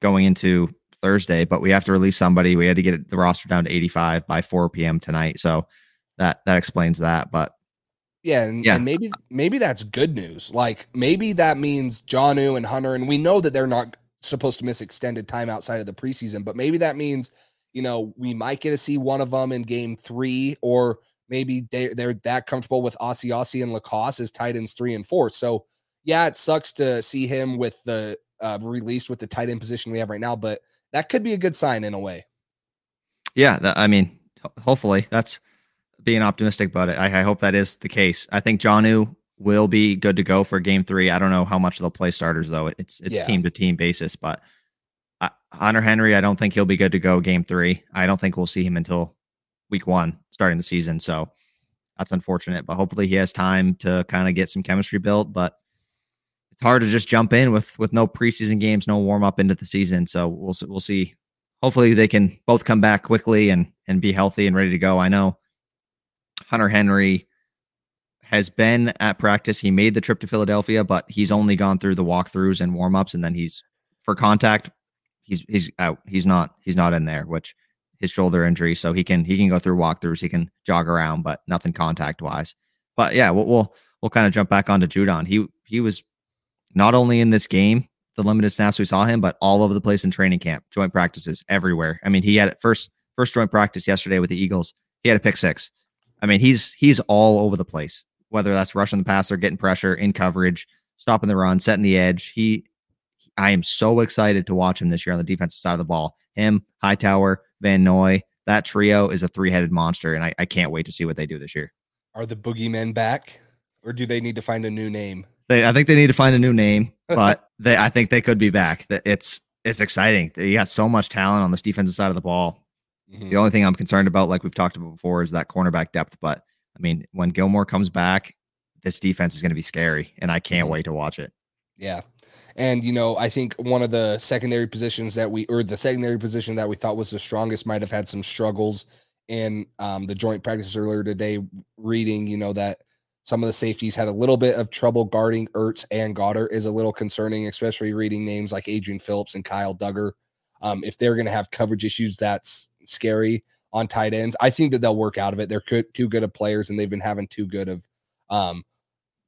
Speaker 3: going into Thursday, but we have to release somebody. We had to get the roster down to 85 by 4 p.m. tonight. So that that explains that. But
Speaker 4: yeah, and, yeah. and maybe maybe that's good news. Like maybe that means Jonnu and Hunter, and we know that they're not supposed to miss extended time outside of the preseason, but maybe that means you know we might get to see one of them in game three, or maybe they they're that comfortable with Asiasi and LaCosse as tight ends three and four. So yeah, it sucks to see him with the uh, released with the tight end position we have right now, but that could be a good sign in a way.
Speaker 3: Yeah, I mean, hopefully that's being optimistic about it. I, I hope that is the case. I think Jonnu will be good to go for game three. I don't know how much they'll play starters though. It's it's team to team basis, but uh, Hunter Henry, I don't think he'll be good to go game three. I don't think we'll see him until week one starting the season. So that's unfortunate, but hopefully he has time to kind of get some chemistry built. But it's hard to just jump in with with no preseason games, no warm up into the season. So we'll we'll see. Hopefully they can both come back quickly and and be healthy and ready to go. I know Hunter Henry has been at practice. He made the trip to Philadelphia, but he's only gone through the walkthroughs and warmups, and then he's for contact. He's he's out. He's not he's not in there, which his shoulder injury, so he can he can go through walkthroughs. He can jog around, but nothing contact wise. But yeah, we'll we'll, we'll kind of jump back onto Judon. He he was not only in this game, the limited snaps we saw him, but all over the place in training camp, joint practices everywhere. I mean, he had first first joint practice yesterday with the Eagles. He had a pick six. I mean, he's he's all over the place. Whether that's rushing the passer, getting pressure in coverage, stopping the run, setting the edge. He, I am so excited to watch him this year on the defensive side of the ball. Him, Hightower, Van Noy, that trio is a three-headed monster, and I, I can't wait to see what they do this year.
Speaker 4: Are the boogeymen back, or do they need to find a new name?
Speaker 3: They, I think they need to find a new name, but they, I think they could be back. It's it's exciting. You got so much talent on this defensive side of the ball. Mm-hmm. The only thing I'm concerned about, like we've talked about before, is that cornerback depth. But I mean, when Gilmore comes back, this defense is going to be scary, and I can't mm-hmm. wait to watch it.
Speaker 4: Yeah. And you know, I think one of the secondary positions that we or the secondary position that we thought was the strongest might have had some struggles in um, the joint practices earlier today. Reading, you know, that some of the safeties had a little bit of trouble guarding Ertz and Goedert is a little concerning, especially reading names like Adrian Phillips and Kyle Dugger. Um, if they're going to have coverage issues, that's scary on tight ends. I think that they'll work out of it. They're too good of players, and they've been having too good of, um,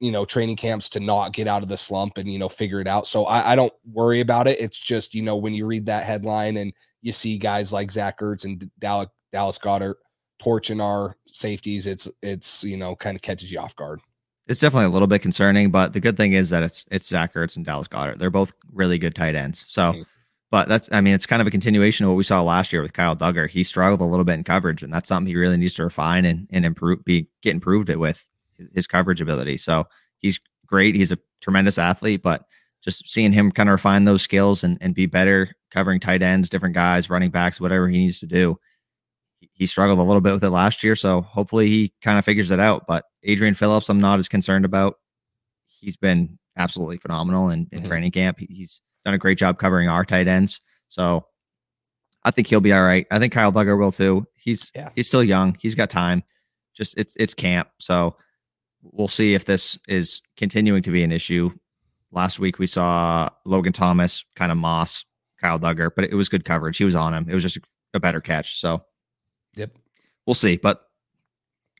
Speaker 4: you know, training camps to not get out of the slump and you know figure it out. So I, I don't worry about it. It's just you know when you read that headline and you see guys like Zach Ertz and Dallas, Dallas Goedert torching our safeties, it's it's you know kind of catches you off guard.
Speaker 3: It's definitely a little bit concerning, but the good thing is that it's it's Zach Ertz and Dallas Goedert. They're both really good tight ends. So. Mm-hmm but that's, I mean, it's kind of a continuation of what we saw last year with Kyle Dugger. He struggled a little bit in coverage, and that's something he really needs to refine and, and improve, be get improved it with his coverage ability. So he's great. He's a tremendous athlete, but just seeing him kind of refine those skills and, and be better covering tight ends, different guys, running backs, whatever he needs to do. He struggled a little bit with it last year. So hopefully he kind of figures it out. But Adrian Phillips, I'm not as concerned about. He's been absolutely phenomenal in, in mm-hmm. training camp. He's done a great job covering our tight ends. So I think he'll be all right. I think Kyle Dugger will too. He's yeah. he's still young. He's got time. Just it's it's camp. So we'll see if this is continuing to be an issue. Last week we saw Logan Thomas kind of moss Kyle Dugger, but it was good coverage. He was on him. It was just a better catch. So
Speaker 4: yep.
Speaker 3: We'll see. But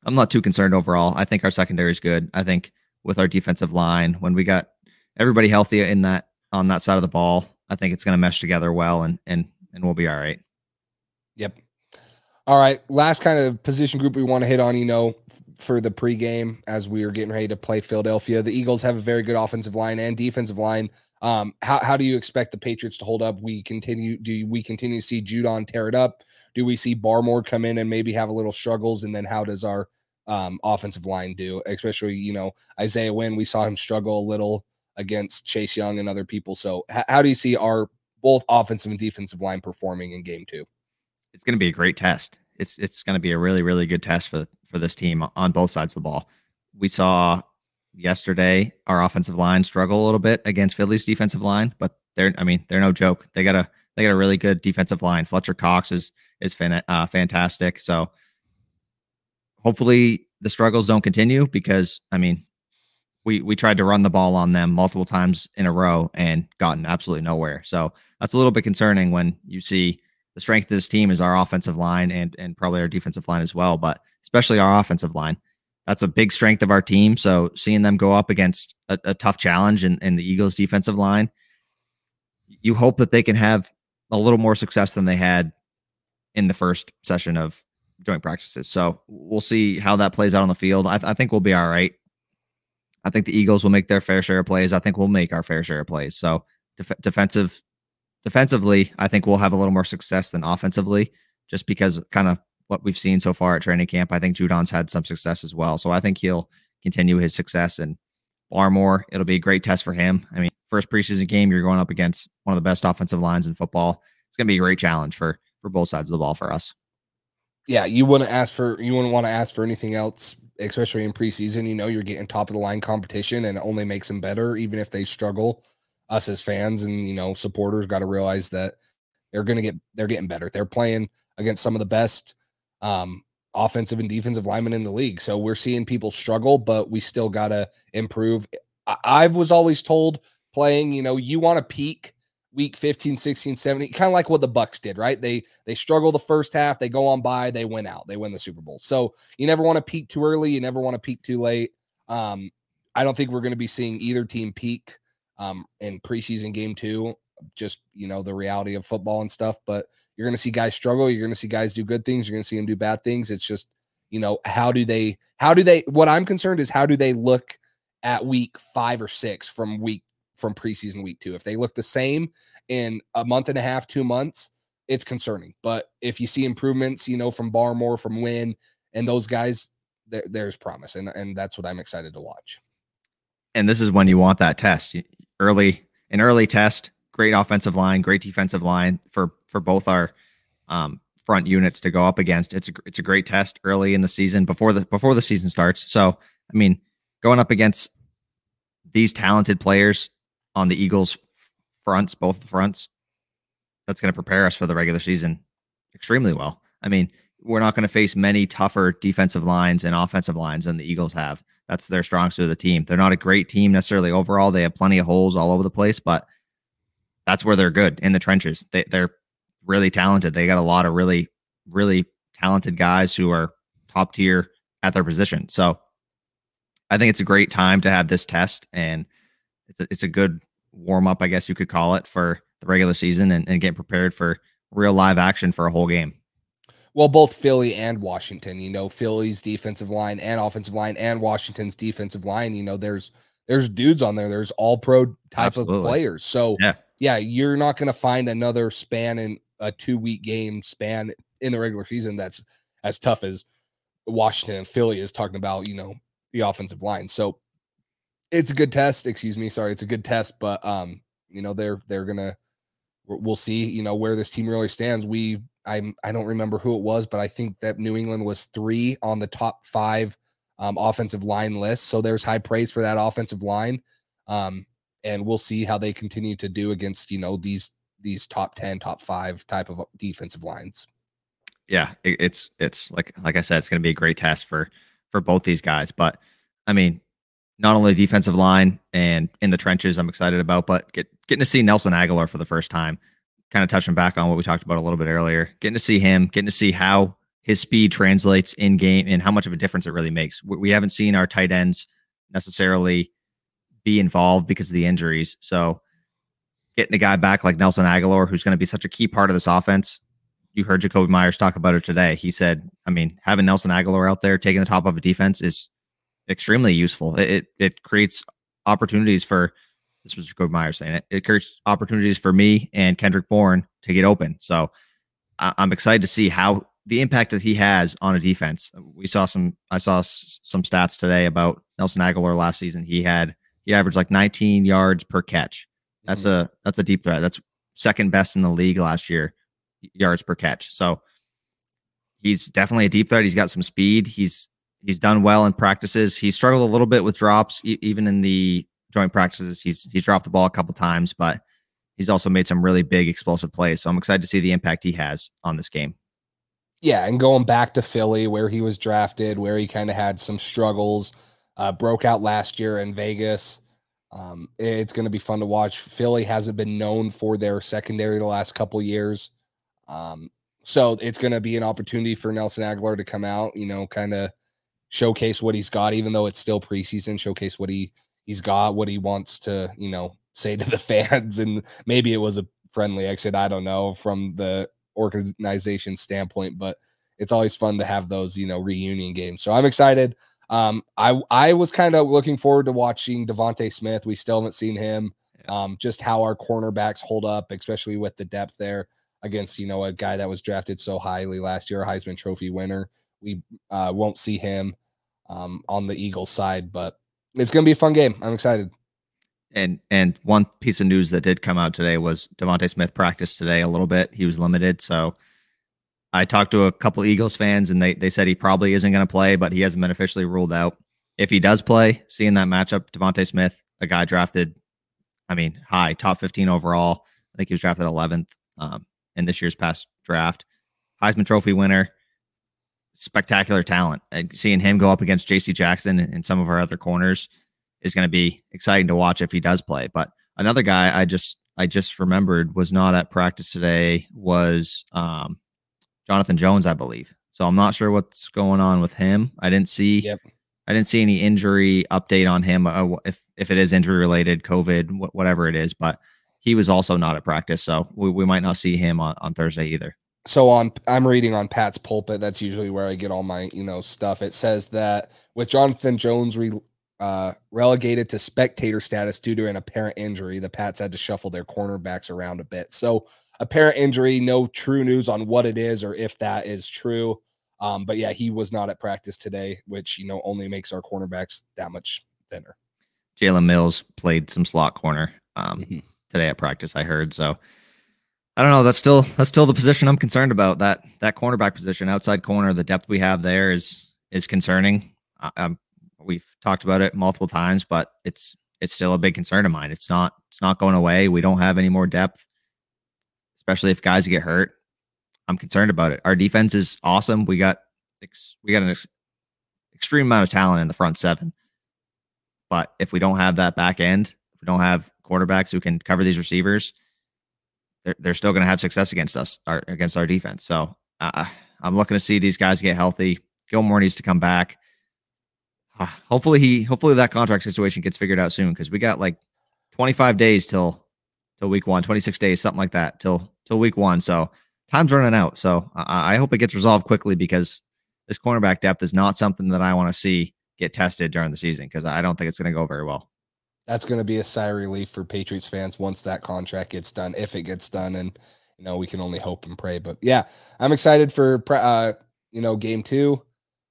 Speaker 3: I'm not too concerned overall. I think our secondary is good. I think with our defensive line, when we got everybody healthy in that on that side of the ball, I think it's going to mesh together well, and and and we'll be all right.
Speaker 4: Yep. All right. Last kind of position group we want to hit on, you know, for the pregame as we are getting ready to play Philadelphia. The Eagles have a very good offensive line and defensive line. Um, how, how do you expect the Patriots to hold up? We continue, do we continue to see Judon tear it up? Do we see Barmore come in and maybe have a little struggles? And then how does our um, offensive line do? Especially, you know, Isaiah Wynn, we saw him struggle a little against Chase Young and other people. So, h- how do you see our both offensive and defensive line performing in game two?
Speaker 3: It's going to be a great test. It's it's going to be a really really good test for for this team on both sides of the ball. We saw yesterday our offensive line struggle a little bit against Philly's defensive line, but they're I mean they're no joke. They got a they got a really good defensive line. Fletcher Cox is is fan, uh, fantastic. So hopefully the struggles don't continue because I mean we we tried to run the ball on them multiple times in a row and gotten absolutely nowhere. So that's a little bit concerning when you see the strength of this team is our offensive line and and probably our defensive line as well, but especially our offensive line. That's a big strength of our team. So seeing them go up against a, a tough challenge in, in the Eagles defensive line, you hope that they can have a little more success than they had in the first session of joint practices. So we'll see how that plays out on the field. I, I, think we'll be all right. I think the Eagles will make their fair share of plays. I think we'll make our fair share of plays. So def- defensive, defensively, I think we'll have a little more success than offensively, just because kind of what we've seen so far at training camp. I think Judon's had some success as well. So I think he'll continue his success and Barmore. It'll be a great test for him. I mean, first preseason game, you're going up against one of the best offensive lines in football. It's going to be a great challenge for for both sides of the ball for us.
Speaker 4: Yeah, you wouldn't ask for you wouldn't want to ask for anything else, especially in preseason. You know, you're getting top of the line competition, and it only makes them better, even if they struggle. Us as fans and you know supporters got to realize that they're going to get they're getting better. They're playing against some of the best um, offensive and defensive linemen in the league. So we're seeing people struggle, but we still got to improve. I, I was always told playing, you know, you want to peak week 15 16 17 kind of like what the bucks did right? They they struggle the first half they go on by they win out they win the super bowl. So you never want to peak too early you never want to peak too late. Um i don't think we're going to be seeing either team peak um in preseason game two just you know the reality of football and stuff but you're going to see guys struggle you're going to see guys do good things you're going to see them do bad things. It's just you know how do they how do they what i'm concerned is how do they look at week five or six from week from preseason week two if they look the same in a month and a half two months it's concerning but if you see improvements you know from barmore from Wynn and those guys there, there's promise and, and that's what i'm excited to watch
Speaker 3: and this is when you want that test early an early test great offensive line, great defensive line for for both our um, front units to go up against. It's a it's a great test early in the season before the before the season starts. So I mean, going up against these talented players on the Eagles fronts, both the fronts, that's going to prepare us for the regular season extremely well. I mean, we're not going to face many tougher defensive lines and offensive lines than the Eagles have. That's their strong suit of the team. They're not a great team necessarily overall. They have plenty of holes all over the place, but that's where they're good in the trenches. They, they're really talented. They got a lot of really, really talented guys who are top tier at their position. So I think it's a great time to have this test, and it's a, it's a good warm up, I guess you could call it, for the regular season and, and get prepared for real live action for a whole game.
Speaker 4: Well, both Philly and Washington, you know, Philly's defensive line and offensive line and Washington's defensive line, you know, there's there's dudes on there. There's all pro type Absolutely. of players. So yeah yeah, you're not going to find another span in a two week game span in the regular season that's as tough as Washington and Philly is talking about, you know, the offensive line. So it's a good test. Excuse me. Sorry. It's a good test, but, um, you know, they're, they're to, we'll see, you know, where this team really stands. We, I'm, I don't remember who it was, but I think that New England was three on the top five um, offensive line list. So there's high praise for that offensive line. Um, and we'll see how they continue to do against you know these these top 10 top 5 type of defensive lines
Speaker 3: yeah it's it's like like i said it's going to be a great test for for both these guys but i mean not only defensive line and in the trenches i'm excited about but get, getting to see nelson Agholor for the first time kind of touching back on what we talked about a little bit earlier getting to see him getting to see how his speed translates in game and how much of a difference it really makes. We haven't seen our tight ends necessarily be involved because of the injuries. So getting a guy back like Nelson Agholor, who's going to be such a key part of this offense. You heard Jakobi Meyers talk about it today. He said, I mean, having Nelson Agholor out there taking the top of a defense is extremely useful. It, it, it creates opportunities for this was Jakobi Meyers saying it. It creates opportunities for me and Kendrick Bourne to get open. So I, I'm excited to see how the impact that he has on a defense. We saw some. I saw some stats today about Nelson Agholor last season. He had he averaged like 19 yards per catch. That's mm-hmm. a that's a deep threat. That's second best in the league last year, yards per catch. So he's definitely a deep threat. He's got some speed. He's he's done well in practices. He struggled a little bit with drops, e- even in the joint practices. He's he's dropped the ball a couple times, but he's also made some really big explosive plays. So I'm excited to see the impact he has on this game.
Speaker 4: Yeah, and going back to Philly, where he was drafted, where he kind of had some struggles, uh, broke out last year in Vegas. Um, it's going to be fun to watch. Philly hasn't been known for their secondary the last couple years. Um, so it's going to be an opportunity for Nelson Agholor to come out, you know, kind of showcase what he's got, even though it's still preseason, showcase what he he's got, what he wants to, you know, say to the fans. And maybe it was a friendly exit. I don't know from the organization standpoint, but it's always fun to have those, you know, reunion games. So I'm excited. Um, I I was kind of looking forward to watching DeVonta Smith. We still haven't seen him. Um, just how our cornerbacks hold up, especially with the depth there against you know a guy that was drafted so highly last year, Heisman Trophy winner. We uh, won't see him um, on the Eagles side, but it's going to be a fun game. I'm excited.
Speaker 3: And and one piece of news that did come out today was DeVonta Smith practiced today a little bit. He was limited, so I talked to a couple Eagles fans, and they they said he probably isn't going to play, but he hasn't been officially ruled out. If he does play, seeing that matchup, DeVonta Smith, a guy drafted, I mean, high top 15 overall. I think he was drafted 11th um, in this year's past draft. Heisman Trophy winner, spectacular talent. And seeing him go up against J.C. Jackson and some of our other corners is going to be exciting to watch if he does play. But another guy I just I just remembered was not at practice today was um, Jonathan Jones, I believe. So I'm not sure what's going on with him. I didn't see yep. I didn't see any injury update on him uh, if if it is injury related, COVID, wh- whatever it is, but he was also not at practice, so we, we might not see him on, on Thursday either.
Speaker 4: So on I'm reading on Pat's pulpit. That's usually where I get all my you know stuff. It says that with Jonathan Jones re, uh, relegated to spectator status due to an apparent injury, the Pats had to shuffle their cornerbacks around a bit. So apparent injury, no true news on what it is or if that is true. Um, but yeah, he was not at practice today, which you know only makes our cornerbacks that much thinner.
Speaker 3: Jalen Mills played some slot corner um, mm-hmm. today at practice. I heard so. I don't know. That's still that's still the position I'm concerned about. That that cornerback position, outside corner, the depth we have there is is concerning. I, we've talked about it multiple times, but it's it's still a big concern of mine. It's not it's not going away. We don't have any more depth especially if guys get hurt. I'm concerned about it. Our defense is awesome. We got we got an extreme amount of talent in the front seven. But if we don't have that back end, if we don't have quarterbacks who can cover these receivers, they're, they're still going to have success against us, our, against our defense. So uh, I'm looking to see these guys get healthy. Gilmore needs to come back. Uh, hopefully he, hopefully that contract situation gets figured out soon because we got like 25 days till till week one, 26 days, something like that till till week one. So time's running out. So I, I hope it gets resolved quickly because this cornerback depth is not something that I want to see get tested during the season because I don't think it's going to go very well.
Speaker 4: That's going to be a sigh of relief for Patriots fans once that contract gets done, if it gets done, and you know we can only hope and pray. But yeah, I'm excited for uh, you know game two.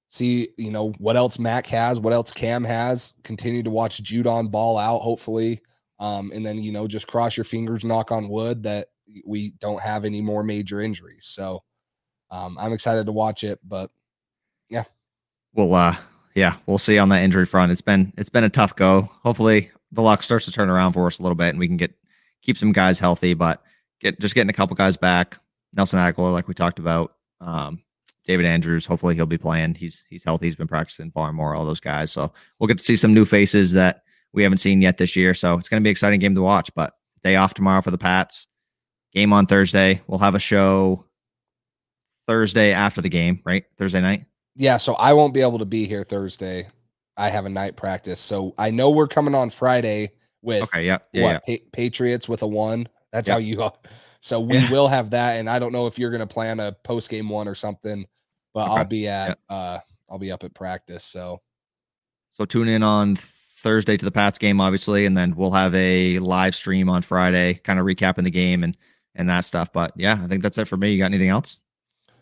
Speaker 4: See you know what else Mac has, what else Cam has. Continue to watch Judon ball out. Hopefully, um, and then you know just cross your fingers, knock on wood that we don't have any more major injuries. So um, I'm excited to watch it, but yeah.
Speaker 3: Well, uh, yeah, we'll see on that injury front. It's been it's been a tough go. Hopefully the luck starts to turn around for us a little bit and we can get keep some guys healthy, but get just getting a couple guys back. Nelson Agholor, like we talked about. Um, David Andrews, hopefully he'll be playing. He's he's healthy. He's been practicing Barmore, all those guys. So we'll get to see some new faces that we haven't seen yet this year. So it's going to be an exciting game to watch. But day off tomorrow for the Pats. Game on Thursday. We'll have a show Thursday after the game, right? Thursday night.
Speaker 4: Yeah, so I won't be able to be here Thursday. I have a night practice, so I know we're coming on Friday with
Speaker 3: Okay, yeah, yeah,
Speaker 4: what
Speaker 3: yeah.
Speaker 4: Pa- Patriots with a one. That's
Speaker 3: Yep.
Speaker 4: how you. So we
Speaker 3: Yeah.
Speaker 4: will have that, and I don't know if you're going to plan a post game one or something, but I'll be at. uh I'll be up at practice. So
Speaker 3: So tune in on Thursday to the Pats game, obviously, and then we'll have a live stream on Friday, kind of recapping the game and and that stuff. But yeah, I think that's it for me. You got anything else?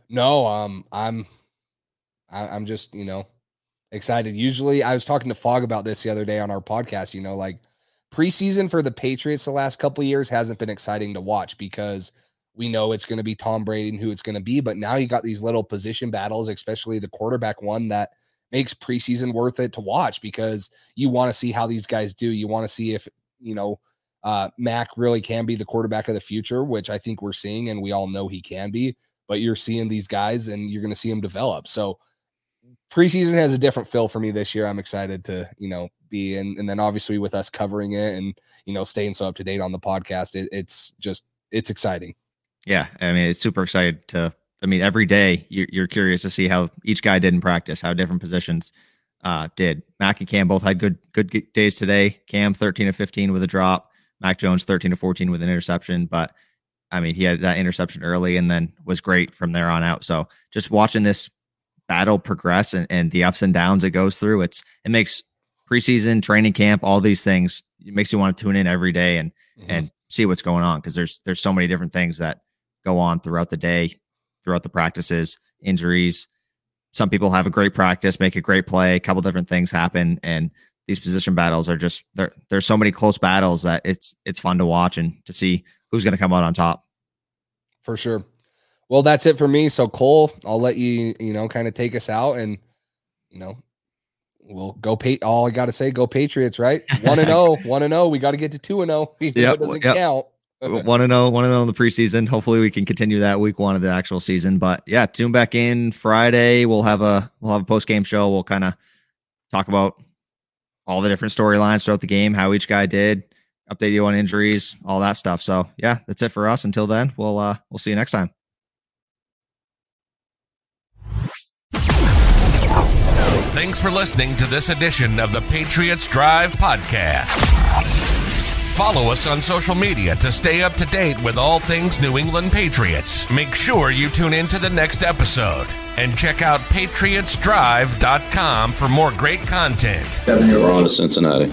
Speaker 4: no, um, I'm, I, I'm just you know excited. Usually, I was talking to Fog about this the other day on our podcast. You know, like preseason for the Patriots the last couple years hasn't been exciting to watch because we know it's going to be Tom Brady and who it's going to be. But now you got these little position battles, especially the quarterback one that makes preseason worth it to watch because you want to see how these guys do. You want to see if, you know, uh, Mac really can be the quarterback of the future, which I think we're seeing and we all know he can be. But you're seeing these guys and you're going to see them develop. So preseason has a different feel for me this year. I'm excited to, you know, be in. And then obviously with us covering it and, you know, staying so up to date on the podcast, it, it's just, it's exciting.
Speaker 3: Yeah, I mean, it's super excited to. I mean, every day you're, you're curious to see how each guy did in practice, how different positions uh, did. Mac and Cam both had good good days today. Cam 13 to 15 with a drop. Mac Jones 13 to 14 with an interception, but I mean, he had that interception early and then was great from there on out. So just watching this battle progress and, and the ups and downs it goes through, it's it makes preseason training camp, all these things, it makes you want to tune in every day and mm-hmm. and see what's going on because there's there's so many different things that go on throughout the day, throughout the practices, injuries. Some people have a great practice, make a great play, a couple different things happen, and these position battles are just there. There's so many close battles that it's it's fun to watch and to see who's going to come out on top.
Speaker 4: for sure. Well, that's it for me. So Cole, I'll let you, you know, kind of take us out and, you know, we'll go pay all I got to say, go Patriots, right? One and oh, one and oh. We got to get to two and oh.
Speaker 3: Yep,
Speaker 4: It doesn't
Speaker 3: yep.
Speaker 4: count.
Speaker 3: Want to know, want to know in the preseason. Hopefully, we can continue that week one of the actual season. But yeah, tune back in Friday. We'll have a we'll have a post game show. We'll kind of talk about all the different storylines throughout the game, how each guy did, update you on injuries, all that stuff. So yeah, that's it for us. Until then, we'll uh we'll see you next time.
Speaker 1: Thanks for listening to this edition of the Patriots Drive podcast. Follow us on social media to stay up to date with all things New England Patriots. Make sure you tune in to the next episode and check out patriotsdrive.com for more great content.
Speaker 5: We're on to Cincinnati.